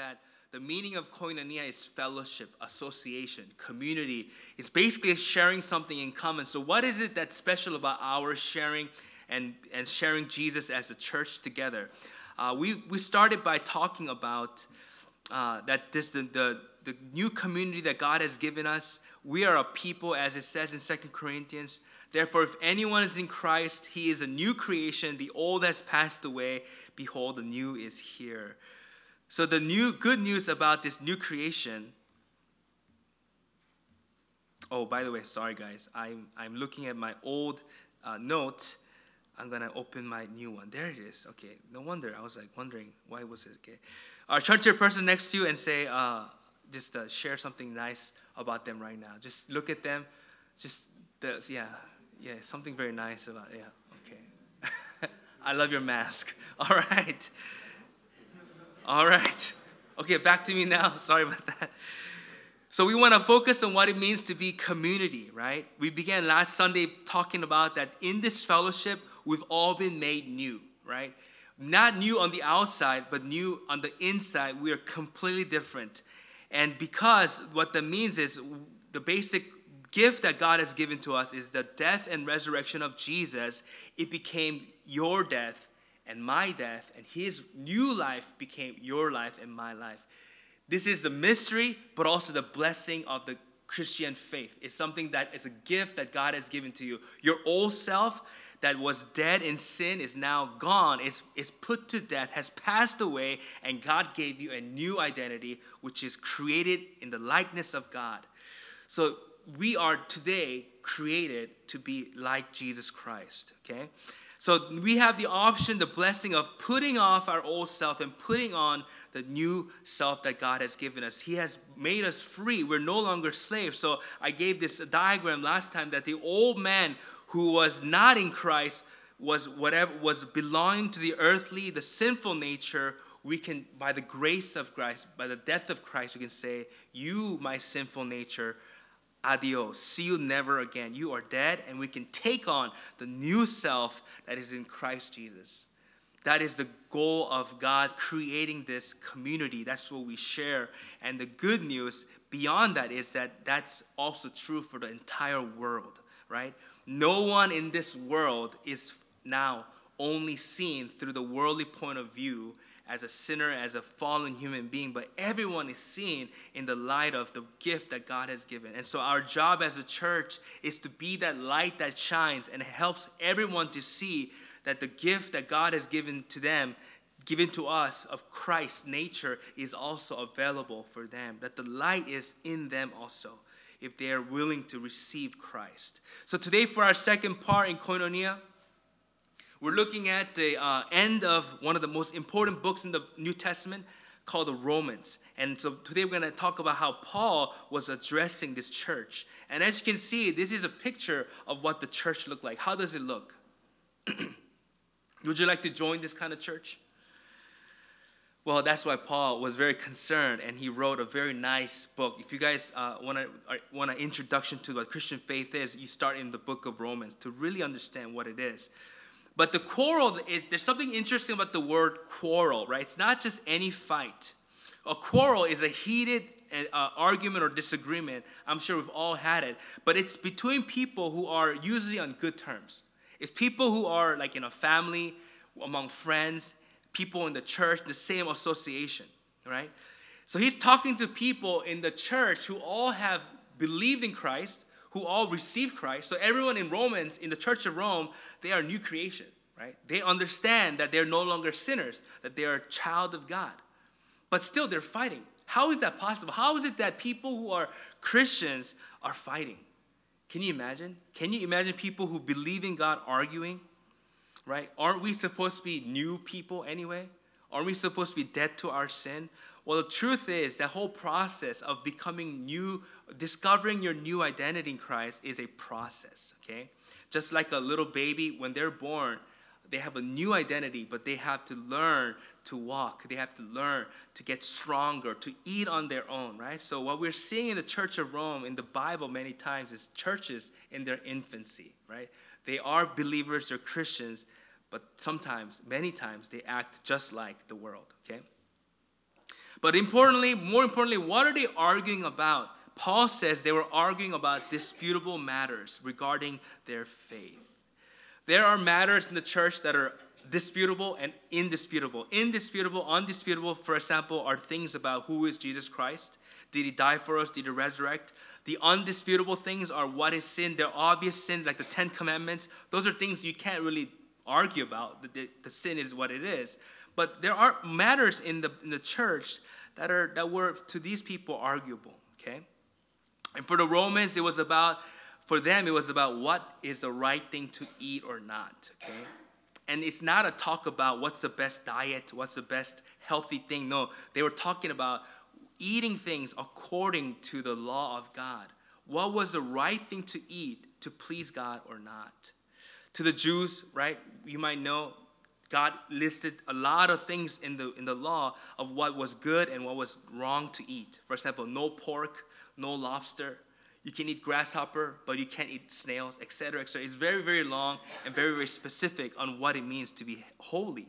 that the meaning of koinonia is fellowship, association, community. It's basically sharing something in common. So, what is it that's special about our sharing and, and sharing Jesus as a church together? Uh, we, we started by talking about uh, that this the, the, the new community that God has given us. We are a people, as it says in Second Corinthians. Therefore, if anyone is in Christ, he is a new creation. The old has passed away. Behold, the new is here. So, the new good news about this new creation. Oh, by the way, sorry guys, I'm, I'm looking at my old uh, note. I'm gonna open my new one. There it is. Okay, no wonder. I was like wondering why was it okay. Our turn to person next to you and say, uh, just uh, share something nice about them right now. Just look at them. Just the, yeah, yeah, something very nice about yeah. Okay, I love your mask. All right. All right. Okay, back to me now. Sorry about that. So we want to focus on what it means to be community, right? We began last Sunday talking about that in this fellowship, we've all been made new, right? Not new on the outside, but new on the inside. We are completely different. And because what that means is the basic gift that God has given to us is the death and resurrection of Jesus, it became your death and my death, and his new life became your life and my life. This is the mystery, but also the blessing of the Christian faith. It's something that is a gift that God has given to you. Your old self that was dead in sin is now gone, is, is put to death, has passed away, and God gave you a new identity, which is created in the likeness of God. So we are today created to be like Jesus Christ, okay? So we have the option, the blessing of putting off our old self and putting on the new self that God has given us. He has made us free. We're no longer slaves. So I gave this diagram last time that the old man who was not in Christ was whatever was belonging to the earthly, the sinful nature. We can, by the grace of Christ, by the death of Christ, we can say, You, my sinful nature, adios. See you never again. You are dead, and we can take on the new self that is in Christ Jesus. That is the goal of God creating this community. That's what we share. And the good news beyond that is that that's also true for the entire world, right? No one in this world is now only seen through the worldly point of view as a sinner, as a fallen human being, but everyone is seen in the light of the gift that God has given. And so, our job as a church is to be that light that shines and helps everyone to see that the gift that God has given to them, given to us of Christ's nature, is also available for them, that the light is in them also. If they are willing to receive Christ. So, today, for our second part in Koinonia, we're looking at the uh, end of one of the most important books in the New Testament called the Romans. And so today we're going to talk about how Paul was addressing this church. And as you can see, this is a picture of what the church looked like. How does it look? Would you like to join this kind of church? Well, that's why Paul was very concerned, and he wrote a very nice book. If you guys uh, want uh, want an introduction to what Christian faith is, you start in the book of Romans to really understand what it is. But the quarrel is there's something interesting about the word quarrel, right? It's not just any fight. A quarrel is a heated uh, argument or disagreement. I'm sure we've all had it, but it's between people who are usually on good terms. It's people who are like in a family, among friends, people in the church, the same association, right? So he's talking to people in the church who all have believed in Christ, who all receive Christ. So everyone in Romans, in the church of Rome, they are new creation, right? They understand that they're no longer sinners, that they are a child of God. But still they're fighting. How is that possible? How is it that people who are Christians are fighting? Can you imagine? Can you imagine people who believe in God arguing? Right? Aren't we supposed to be new people anyway? Aren't we supposed to be dead to our sin? Well, the truth is, that whole process of becoming new, discovering your new identity in Christ is a process, okay? Just like a little baby, when they're born, they have a new identity, but they have to learn to walk. They have to learn to get stronger, to eat on their own, right? So, what we're seeing in the Church of Rome, in the Bible, many times, is churches in their infancy, right? They are believers, they're Christians, but sometimes, many times, they act just like the world, okay? But importantly, more importantly, what are they arguing about? Paul says they were arguing about disputable matters regarding their faith. There are matters in the church that are disputable and indisputable. Indisputable, undisputable, for example, are things about who is Jesus Christ. Did he die for us? Did he resurrect? The undisputable things are what is sin. They're obvious sin, like the Ten Commandments. Those are things you can't really argue about. The, the, the sin is what it is. But there are matters in the, in the church that, are, that were, to these people, arguable. Okay? And for the Romans, it was about, for them, it was about what is the right thing to eat or not. Okay? And it's not a talk about what's the best diet, what's the best healthy thing. No, they were talking about eating things according to the law of God. What was the right thing to eat to please God or not? To the Jews, right, you might know God listed a lot of things in the, in the law of what was good and what was wrong to eat. For example, no pork, no lobster. You can eat grasshopper, but you can't eat snails, etc., etc. It's very, very long and very, very specific on what it means to be holy.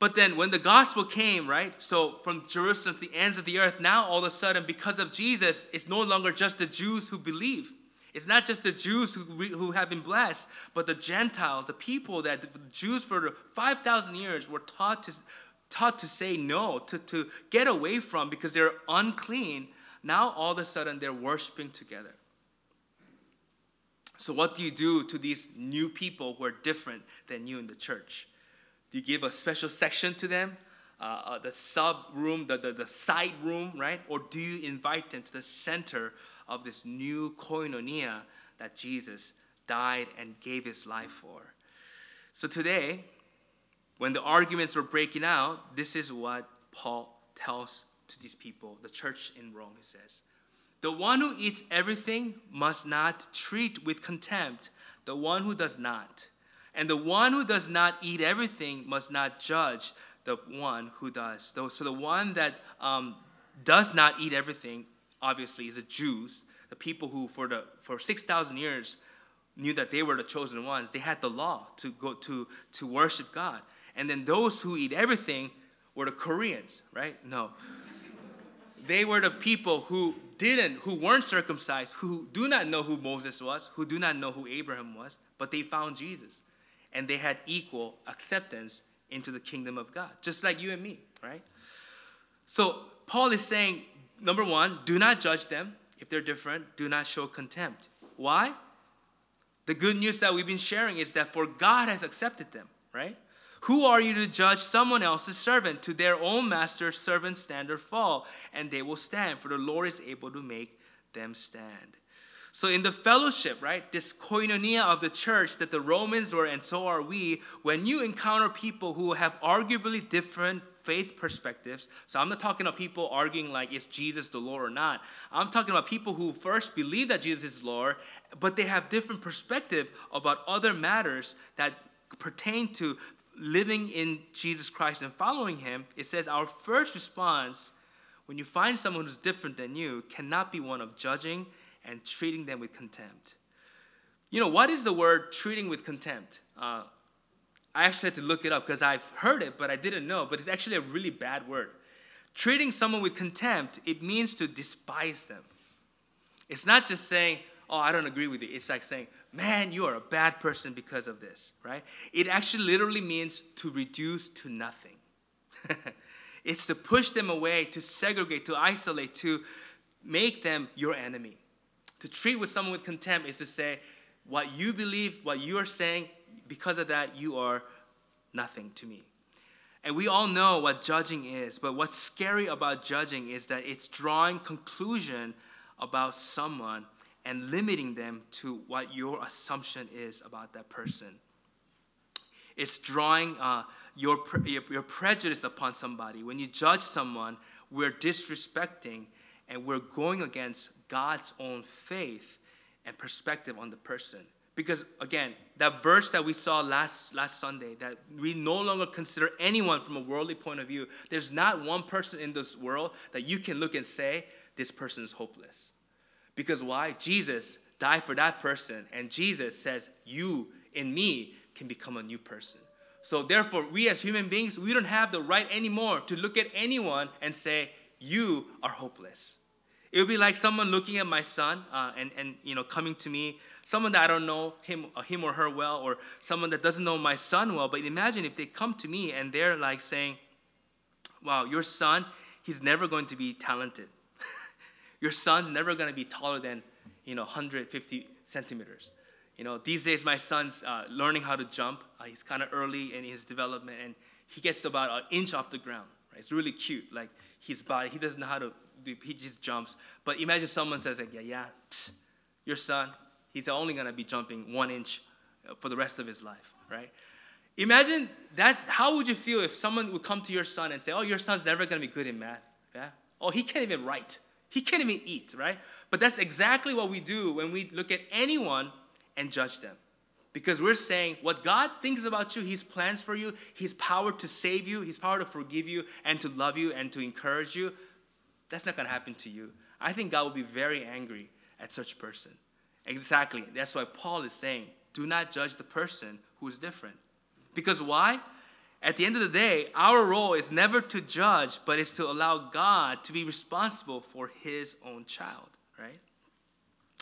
But then when the gospel came, right? So from Jerusalem to the ends of the earth, now all of a sudden, because of Jesus, it's no longer just the Jews who believe. It's not just the Jews who, who have been blessed, but the Gentiles, the people that the Jews for 5,000 years were taught to, taught to say no, to, to get away from because they're unclean. Now all of a sudden they're worshiping together. So, what do you do to these new people who are different than you in the church? Do you give a special section to them? Uh, uh, the sub room, the, the, the side room, right? Or do you invite them to the center of this new koinonia that Jesus died and gave his life for? So today, when the arguments were breaking out, this is what Paul tells to these people, the church in Rome, he says. The one who eats everything must not treat with contempt the one who does not. And the one who does not eat everything must not judge the one who does. So the one that um, does not eat everything, obviously, is the Jews, the people who for the for six thousand years knew that they were the chosen ones. They had the law to go to to worship God. And then those who eat everything were the Koreans, right? No. They were the people who didn't, who weren't circumcised, who do not know who Moses was, who do not know who Abraham was, but they found Jesus and they had equal acceptance into the kingdom of God, just like you and me, right? So Paul is saying, number one, do not judge them if they're different, do not show contempt. Why? The good news that we've been sharing is that for God has accepted them, right? Who are you to judge someone else's servant? To their own master's servant stand or fall, and they will stand, for the Lord is able to make them stand. So, in the fellowship, right, this koinonia of the church that the Romans were, and so are we, when you encounter people who have arguably different faith perspectives, so I'm not talking about people arguing like, is Jesus the Lord or not? I'm talking about people who first believe that Jesus is Lord, but they have different perspective about other matters that pertain to living in Jesus Christ and following Him. It says our first response when you find someone who's different than you cannot be one of judging and treating them with contempt. You know, what is the word treating with contempt? Uh, I actually had to look it up because I've heard it, but I didn't know. But it's actually a really bad word. Treating someone with contempt, it means to despise them. It's not just saying, oh, I don't agree with you. It's like saying, man, you are a bad person because of this, right? It actually literally means to reduce to nothing. it's to push them away, to segregate, to isolate, to make them your enemy. To treat with someone with contempt is to say, what you believe, what you are saying, because of that, you are nothing to me. And we all know what judging is, but what's scary about judging is that it's drawing conclusion about someone and limiting them to what your assumption is about that person. It's drawing uh, your, your, your prejudice upon somebody. When you judge someone, we're disrespecting and we're going against God's own faith and perspective on the person. Because again, that verse that we saw last, last Sunday, that we no longer consider anyone from a worldly point of view, there's not one person in this world that you can look and say, this person is hopeless. Because why? Jesus died for that person, and Jesus says, You in me can become a new person. So therefore, we as human beings, we don't have the right anymore to look at anyone and say, "You are hopeless." It would be like someone looking at my son uh, and and you know coming to me, someone that I don't know him uh, him or her well, or someone that doesn't know my son well. But imagine if they come to me and they're like saying, "Wow, your son, he's never going to be talented. your son's never going to be taller than you know 150 centimeters." You know, these days my son's uh, learning how to jump. Uh, he's kind of early in his development, and he gets about an inch off the ground. Right? It's really cute. Like his body, he doesn't know how to. He just jumps. But imagine someone says like, "Yeah, yeah, psst, your son, he's only gonna be jumping one inch uh, for the rest of his life." Right? Imagine that's how would you feel if someone would come to your son and say, "Oh, your son's never gonna be good in math." Yeah. Oh, he can't even write. He can't even eat. Right? But that's exactly what we do when we look at anyone and judge them. Because we're saying what God thinks about you, His plans for you, His power to save you, His power to forgive you and to love you and to encourage you, that's not going to happen to you. I think God will be very angry at such person. Exactly. That's why Paul is saying, do not judge the person who is different. Because why? At the end of the day, our role is never to judge, but it's to allow God to be responsible for his own child, right?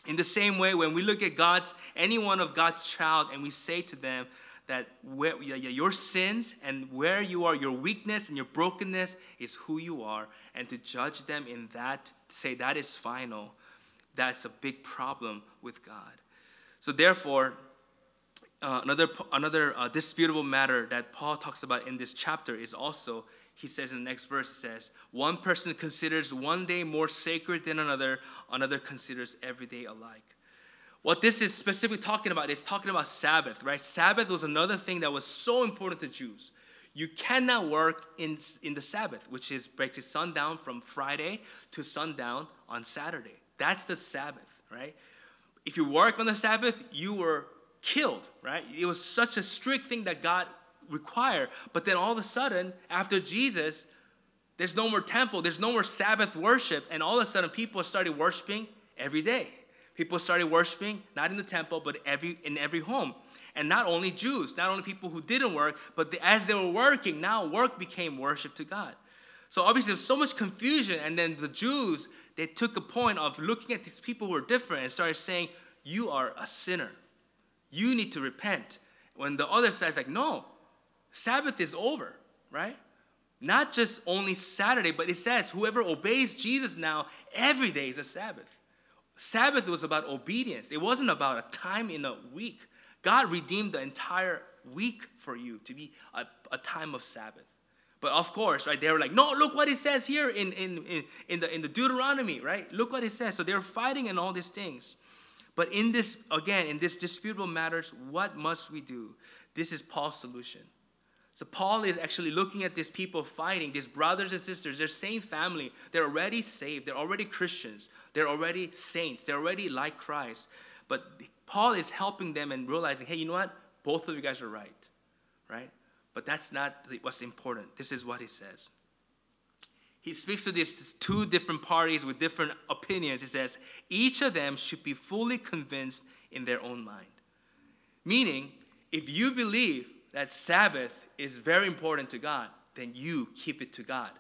In the same way, when we look at God's, any one of God's child, and we say to them that where, your sins and where you are, your weakness and your brokenness is who you are, and to judge them in that, say that is final, that's a big problem with God. So therefore, uh, another another uh, disputable matter that Paul talks about in this chapter is also he says in the next verse, says, One person considers one day more sacred than another, another considers every day alike. What this is specifically talking about is talking about Sabbath, right? Sabbath was another thing that was so important to Jews. You cannot work in, in the Sabbath, which is breaks sundown from Friday to sundown on Saturday. That's the Sabbath, right? If you work on the Sabbath, you were killed, right? It was such a strict thing that God required. But then all of a sudden, after Jesus, there's no more temple, there's no more Sabbath worship, and all of a sudden people started worshiping every day. People started worshiping not in the temple, but every in every home. And not only Jews, not only people who didn't work, but the, as they were working, now work became worship to God. So obviously there's so much confusion, and then the Jews they took a point of looking at these people who are different and started saying, "You are a sinner. You need to repent." When the other side is like, "No, Sabbath is over, right? Not just only Saturday, but it says whoever obeys Jesus now, every day is a Sabbath. Sabbath was about obedience, it wasn't about a time in a week. God redeemed the entire week for you to be a, a time of Sabbath. But of course, right, they were like, no, look what it says here in, in, in, in, the, in the Deuteronomy, right? Look what it says. So they're fighting and all these things. But in this, again, in this disputable matters, what must we do? This is Paul's solution. So Paul is actually looking at these people fighting, these brothers and sisters, they're same family. They're already saved. They're already Christians. They're already saints. They're already like Christ. But Paul is helping them and realizing, hey, you know what? Both of you guys are right. Right? But that's not what's important. This is what he says. He speaks to these two different parties with different opinions. He says, each of them should be fully convinced in their own mind. Meaning, if you believe that Sabbath is very important to God, then you keep it to God.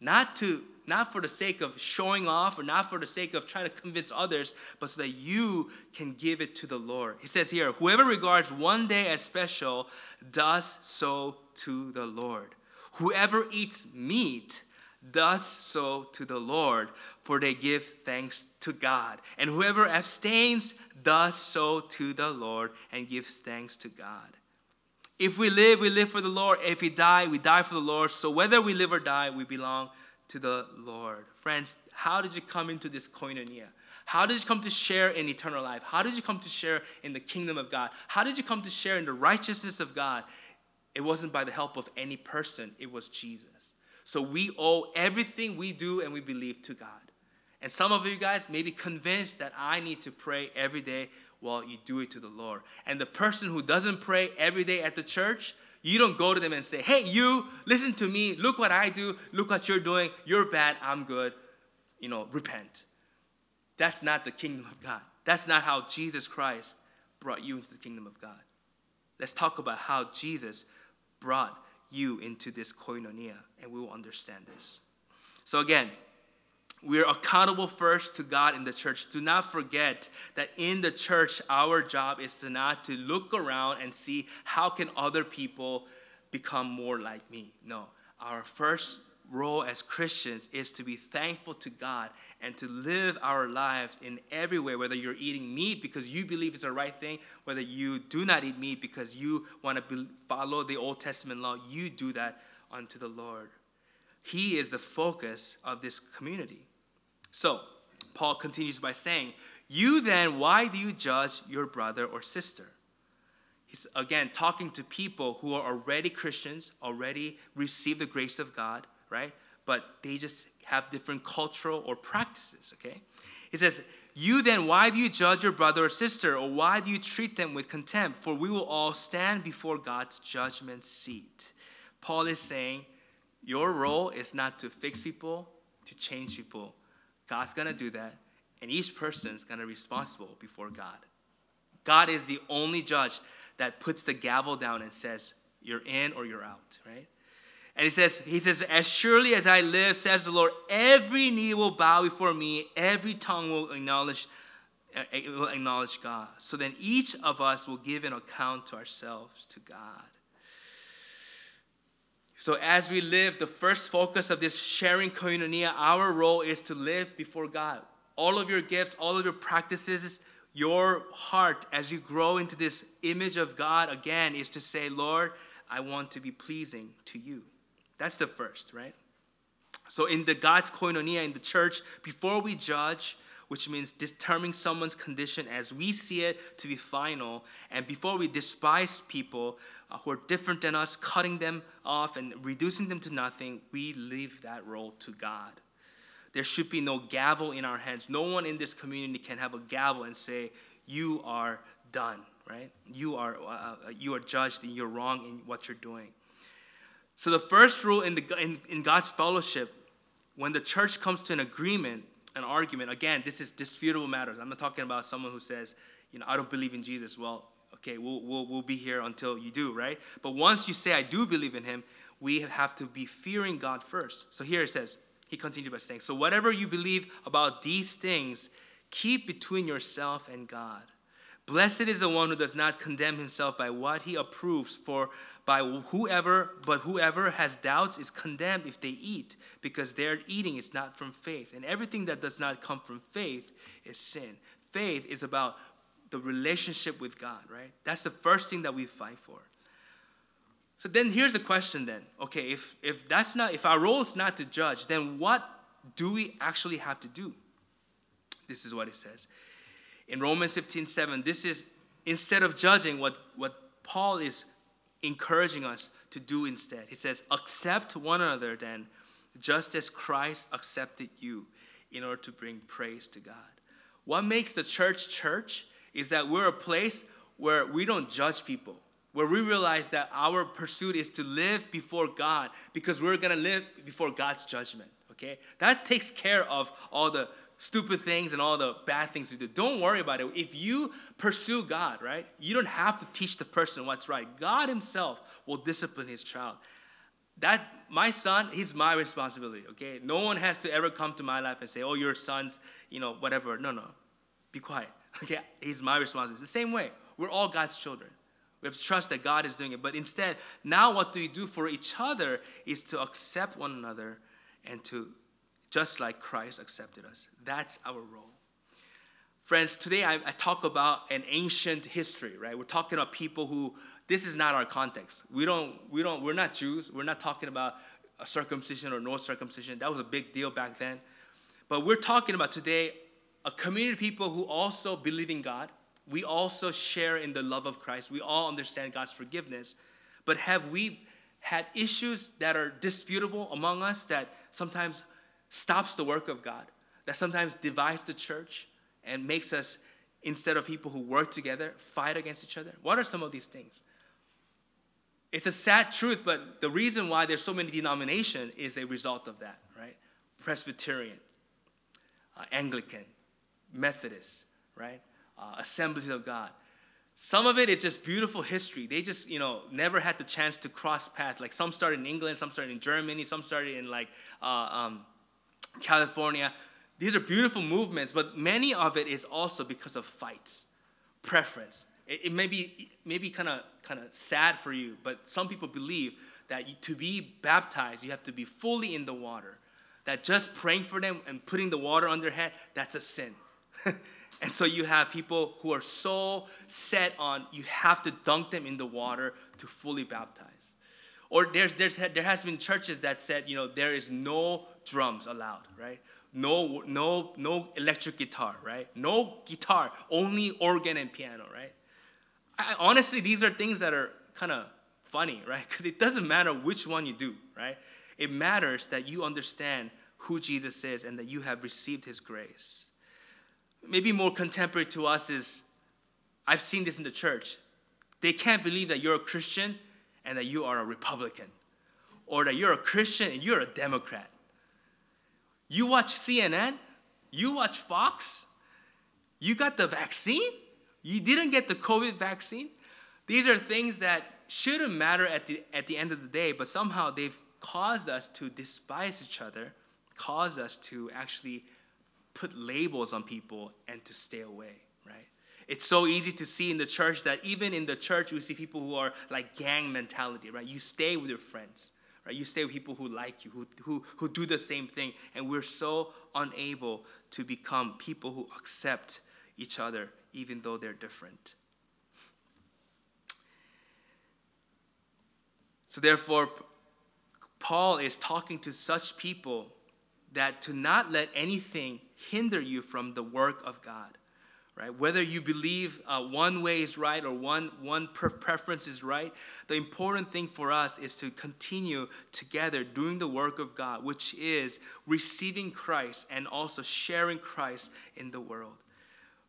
Not to not for the sake of showing off or not for the sake of trying to convince others, but so that you can give it to the Lord. He says here, whoever regards one day as special does so to the Lord. Whoever eats meat does so to the Lord, for they give thanks to God. And whoever abstains does so to the Lord and gives thanks to God. If we live, we live for the Lord. If we die, we die for the Lord. So whether we live or die, we belong to the Lord. Friends, how did you come into this koinonia? How did you come to share in eternal life? How did you come to share in the kingdom of God? How did you come to share in the righteousness of God? It wasn't by the help of any person, it was Jesus. So we owe everything we do and we believe to God. And some of you guys may be convinced that I need to pray every day well, you do it to the Lord. And the person who doesn't pray every day at the church, you don't go to them and say, hey, you, listen to me. Look what I do. Look what you're doing. You're bad. I'm good. You know, repent. That's not the kingdom of God. That's not how Jesus Christ brought you into the kingdom of God. Let's talk about how Jesus brought you into this koinonia, and we will understand this. So, again, we're accountable first to God in the church. Do not forget that in the church, our job is to not to look around and see how can other people become more like me. No, our first role as Christians is to be thankful to God and to live our lives in every way, whether you're eating meat because you believe it's the right thing, whether you do not eat meat because you want to follow the Old Testament law, you do that unto the Lord. He is the focus of this community. So, Paul continues by saying, You then, why do you judge your brother or sister? He's again talking to people who are already Christians, already received the grace of God, right? But they just have different cultural or practices, okay? He says, You then, why do you judge your brother or sister, or why do you treat them with contempt? For we will all stand before God's judgment seat. Paul is saying, Your role is not to fix people, to change people God's going to do that, and each person is going to be responsible before God. God is the only judge that puts the gavel down and says, You're in or you're out, right? And he says, he says, as surely as I live, says the Lord, every knee will bow before me, every tongue will acknowledge, uh, will acknowledge God. So then each of us will give an account to ourselves, to God. So, as we live, the first focus of this sharing koinonia, our role is to live before God. All of your gifts, all of your practices, your heart as you grow into this image of God again is to say, Lord, I want to be pleasing to you. That's the first, right? So, in the God's koinonia in the church, before we judge, which means determining someone's condition as we see it to be final, and before we despise people, uh, who are different than us, cutting them off and reducing them to nothing, we leave that role to God. There should be no gavel in our hands. No one in this community can have a gavel and say, You are done, right? You are, uh, uh you are judged and you're wrong in what you're doing. So, the first rule in, the, in, in God's fellowship, when the church comes to an agreement, an argument, again, this is disputable matters. I'm not talking about someone who says, you know, I don't believe in Jesus. Well, okay, we'll, we'll, we'll be here until you do, right? But once you say, I do believe in him, we have to be fearing God first. So here it says, he continued by saying, So whatever you believe about these things, keep between yourself and God. Blessed is the one who does not condemn himself by what he approves, for by whoever, but whoever has doubts is condemned if they eat, because their eating is not from faith. And everything that does not come from faith is sin. Faith is about the relationship with God, right? That's the first thing that we fight for. So then here's the question then. Okay, if if that's not if our role is not to judge, then what do we actually have to do? This is what it says. In Romans 15, 7, this is instead of judging what, what Paul is encouraging us to do instead. He says, accept one another then, just as Christ accepted you in order to bring praise to God. What makes the church church is that we're a place where we don't judge people, where we realize that our pursuit is to live before God because we're gonna live before God's judgment. Okay? That takes care of all the stupid things and all the bad things we do. Don't worry about it. If you pursue God, right, you don't have to teach the person what's right. God Himself will discipline His child. That my son, he's my responsibility. Okay, no one has to ever come to my life and say, "Oh, your son's, you know, whatever." No, no, be quiet. Okay, he's my responsibility. The same way. We're all God's children. We have to trust that God is doing it. But instead, now what do we do for each other is to accept one another and to, just like Christ accepted us. That's our role. Friends, today I, I talk about an ancient history, right? We're talking about people who, this is not our context. We don't, we don't, we're not Jews. We're not talking about a circumcision or no circumcision. That was a big deal back then. But we're talking about today a community of people who also believe in God. We also share in the love of Christ. We all understand God's forgiveness. But have we had issues that are disputable among us that sometimes stops the work of God, that sometimes divides the church and makes us, instead of people who work together, fight against each other? What are some of these things? It's a sad truth, but the reason why there's so many denominations is a result of that, right? Presbyterian, uh, Anglican, Methodists, right? Uh, Assemblies of God. Some of it is just beautiful history. They just, you know, never had the chance to cross paths. Like some started in England, some started in Germany, some started in like uh, um, California. These are beautiful movements, but many of it is also because of fights, preference. It, it may be maybe kind of kind of sad for you, but some people believe that you, to be baptized, you have to be fully in the water. That just praying for them and putting the water on their head, that's a sin. and so you have people who are so set on you have to dunk them in the water to fully baptize. Or there's, there's, there has been churches that said, you know, there is no drums allowed, right? No, no, no electric guitar, right? No guitar, only organ and piano, right? I, honestly, these are things that are kind of funny, right? Because it doesn't matter which one you do, right? It matters that you understand who Jesus is and that you have received his grace. Maybe more contemporary to us is I've seen this in the church. They can't believe that you're a Christian and that you are a Republican, or that you're a Christian and you're a Democrat. You watch CNN, you watch Fox, you got the vaccine, you didn't get the COVID vaccine. These are things that shouldn't matter at the, at the end of the day, but somehow they've caused us to despise each other, caused us to actually put labels on people and to stay away, right? It's so easy to see in the church that even in the church, we see people who are like gang mentality, right? You stay with your friends, right? You stay with people who like you, who, who, who do the same thing. And we're so unable to become people who accept each other even though they're different. So, therefore, Paul is talking to such people that to not let anything hinder you from the work of God. Right? Whether you believe uh, one way is right or one, one preference is right, the important thing for us is to continue together doing the work of God, which is receiving Christ and also sharing Christ in the world.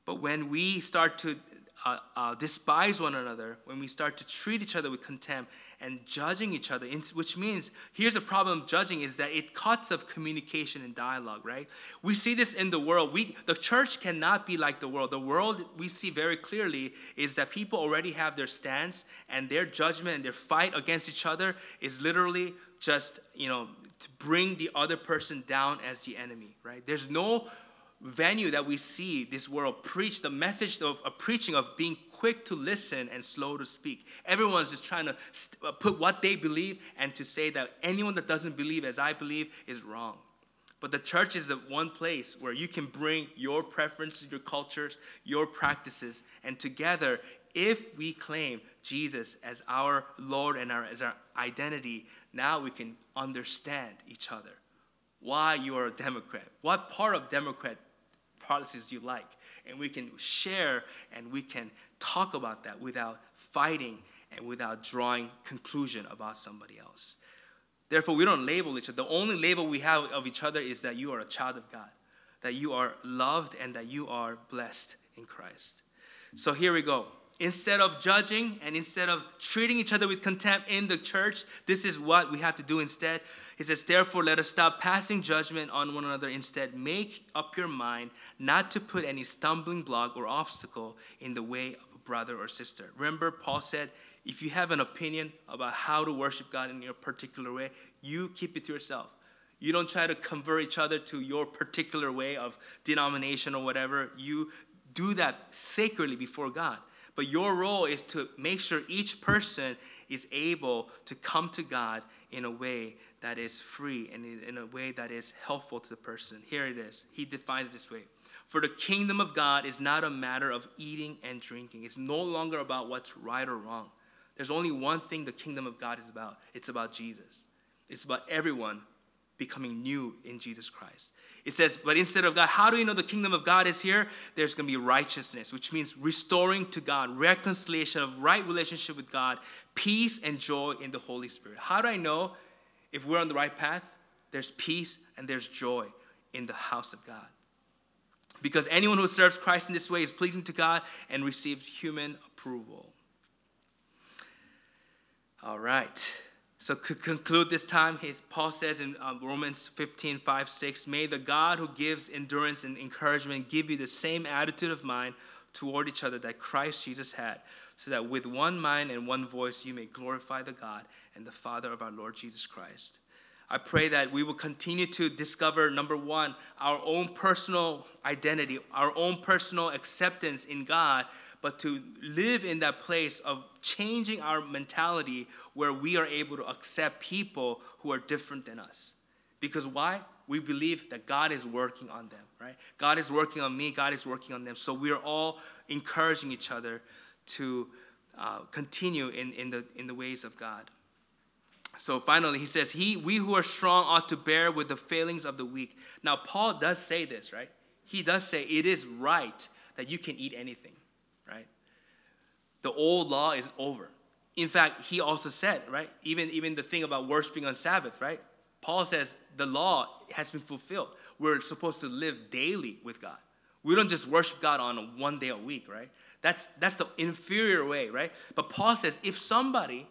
But when we start to uh, uh, despise one another, when we start to treat each other with contempt and judging each other, which means here's a problem judging is that it cuts off communication and dialogue, right? We see this in the world. We the church cannot be like the world. The world we see very clearly is that people already have their stance and their judgment and their fight against each other is literally just, you know, to bring the other person down as the enemy, right? There's no venue that we see this world preach the message of a preaching of being quick to listen and slow to speak. Everyone's just trying to uh, put what they believe and to say that anyone that doesn't believe as i believe is wrong. But the church is the one place where you can bring your preferences your cultures your practices and together if we claim jesus as our lord and our, as our identity now we can understand each other. Why you are a democrat? What part of democrat policies you like. And we can share and we can talk about that without fighting and without drawing conclusion about somebody else. Therefore, we don't label each other. The only label we have of each other is that you are a child of God, that you are loved, and that you are blessed in Christ. So here we go. Instead of judging and instead of treating each other with contempt in the church, this is what we have to do instead. He says, Therefore, let us stop passing judgment on one another. Instead, make up your mind not to put any stumbling block or obstacle in the way of a brother or sister. Remember, Paul said, if you have an opinion about how to worship God in your particular way, you keep it to yourself. You don't try to convert each other to your particular way of denomination or whatever. You do that sacredly before God. But your role is to make sure each person is able to come to God in a way that is free and in a way that is helpful to the person. Here it is. He defines this way. For the kingdom of God is not a matter of eating and drinking. It's no longer about what's right or wrong. There's only one thing the kingdom of God is about. It's about Jesus. It's about everyone becoming new in Jesus Christ. It says, but instead of God, how do you know the kingdom of God is here? There's going to be righteousness, which means restoring to God, reconciliation of right relationship with God, peace and joy in the Holy Spirit. How do I know if we're on the right path? There's peace and there's joy in the house of God. Because anyone who serves Christ in this way is pleasing to God and receives human approval. All right. So to conclude this time, Paul says in um, Romans 15, 5, 6, May the God who gives endurance and encouragement give you the same attitude of mind toward each other that Christ Jesus had, so that with one mind and one voice you may glorify the God and the Father of our Lord Jesus Christ. I pray that we will continue to discover, number one, our own personal identity, our own personal acceptance in God, but to live in that place of changing our mentality where we are able to accept people who are different than us. Because why? We believe that God is working on them, right? God is working on me, God is working on them. So we are all encouraging each other to uh, continue in, in, the, in the ways of God. So finally, he says, he, We who are strong ought to bear with the failings of the weak. Now, Paul does say this, right? He does say it is right that you can eat anything, right? The old law is over. In fact, he also said, right? Even, even the thing about worshiping on Sabbath, right? Paul says the law has been fulfilled. We're supposed to live daily with God. We don't just worship God on one day a week, right? That's, that's the inferior way, right? But Paul says if somebody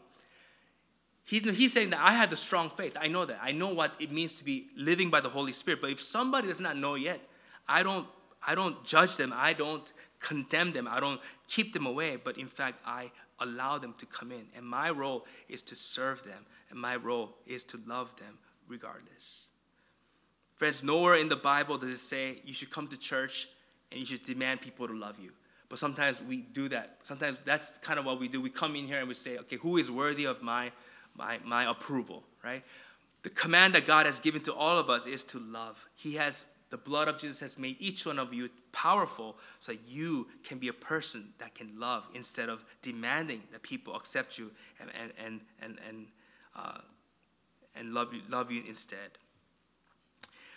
He's, he's saying that I had the strong faith. I know that. I know what it means to be living by the Holy Spirit. But if somebody does not know yet, I don't, I don't judge them. I don't condemn them. I don't keep them away. But in fact, I allow them to come in. And my role is to serve them. And my role is to love them regardless. Friends, nowhere in the Bible does it say you should come to church and you should demand people to love you. But sometimes we do that. Sometimes that's kind of what we do. We come in here and we say, okay, who is worthy of my my, my approval, right? The command that God has given to all of us is to love. He has, the blood of Jesus has made each one of you powerful so that you can be a person that can love instead of demanding that people accept you and, and, and, and, and, uh, and love, you, love you instead.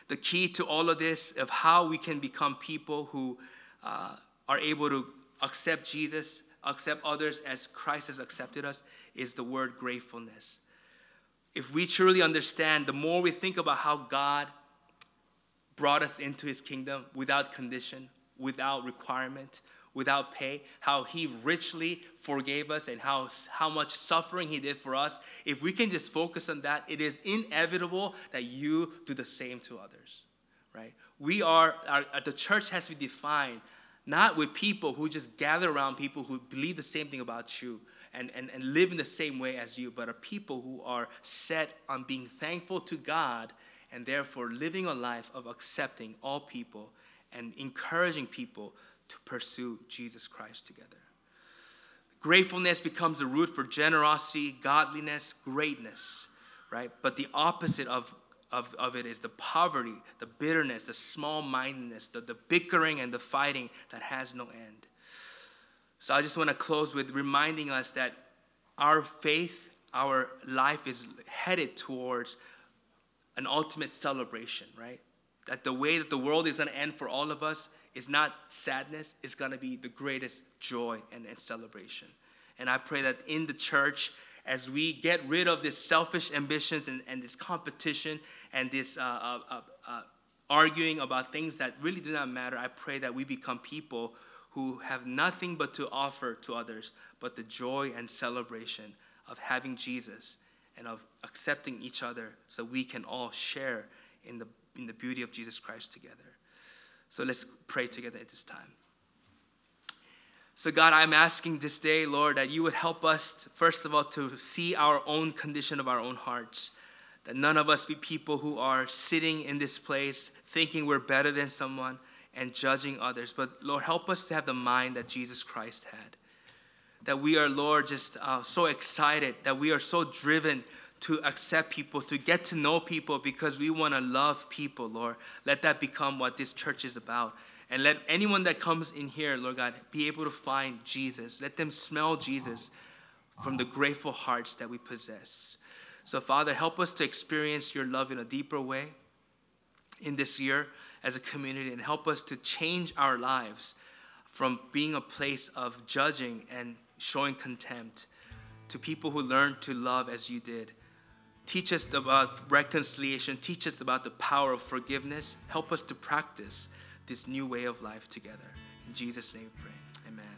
The key to all of this, of how we can become people who uh, are able to accept Jesus accept others as Christ has accepted us is the word gratefulness. If we truly understand, the more we think about how God brought us into his kingdom without condition, without requirement, without pay, how he richly forgave us and how, how much suffering he did for us, if we can just focus on that, it is inevitable that you do the same to others, right? We are, our, the church has to be defined not with people who just gather around people who believe the same thing about you and, and, and live in the same way as you, but are people who are set on being thankful to God and therefore living a life of accepting all people and encouraging people to pursue Jesus Christ together. Gratefulness becomes the root for generosity, godliness, greatness, right? But the opposite of of, of it is the poverty, the bitterness, the small mindedness, the, the bickering and the fighting that has no end. So I just want to close with reminding us that our faith, our life is headed towards an ultimate celebration, right? That the way that the world is going to end for all of us is not sadness, it's going to be the greatest joy and, and celebration. And I pray that in the church, as we get rid of this selfish ambitions and, and this competition and this uh, uh, uh, uh, arguing about things that really do not matter, I pray that we become people who have nothing but to offer to others but the joy and celebration of having Jesus and of accepting each other so we can all share in the, in the beauty of Jesus Christ together. So let's pray together at this time. So, God, I'm asking this day, Lord, that you would help us, first of all, to see our own condition of our own hearts. That none of us be people who are sitting in this place thinking we're better than someone and judging others. But, Lord, help us to have the mind that Jesus Christ had. That we are, Lord, just uh, so excited, that we are so driven to accept people, to get to know people because we want to love people, Lord. Let that become what this church is about. And let anyone that comes in here, Lord God, be able to find Jesus. Let them smell Jesus from the grateful hearts that we possess. So, Father, help us to experience your love in a deeper way in this year as a community and help us to change our lives from being a place of judging and showing contempt to people who learn to love as you did. Teach us about reconciliation, teach us about the power of forgiveness. Help us to practice this new way of life together. In Jesus' name we pray. Amen.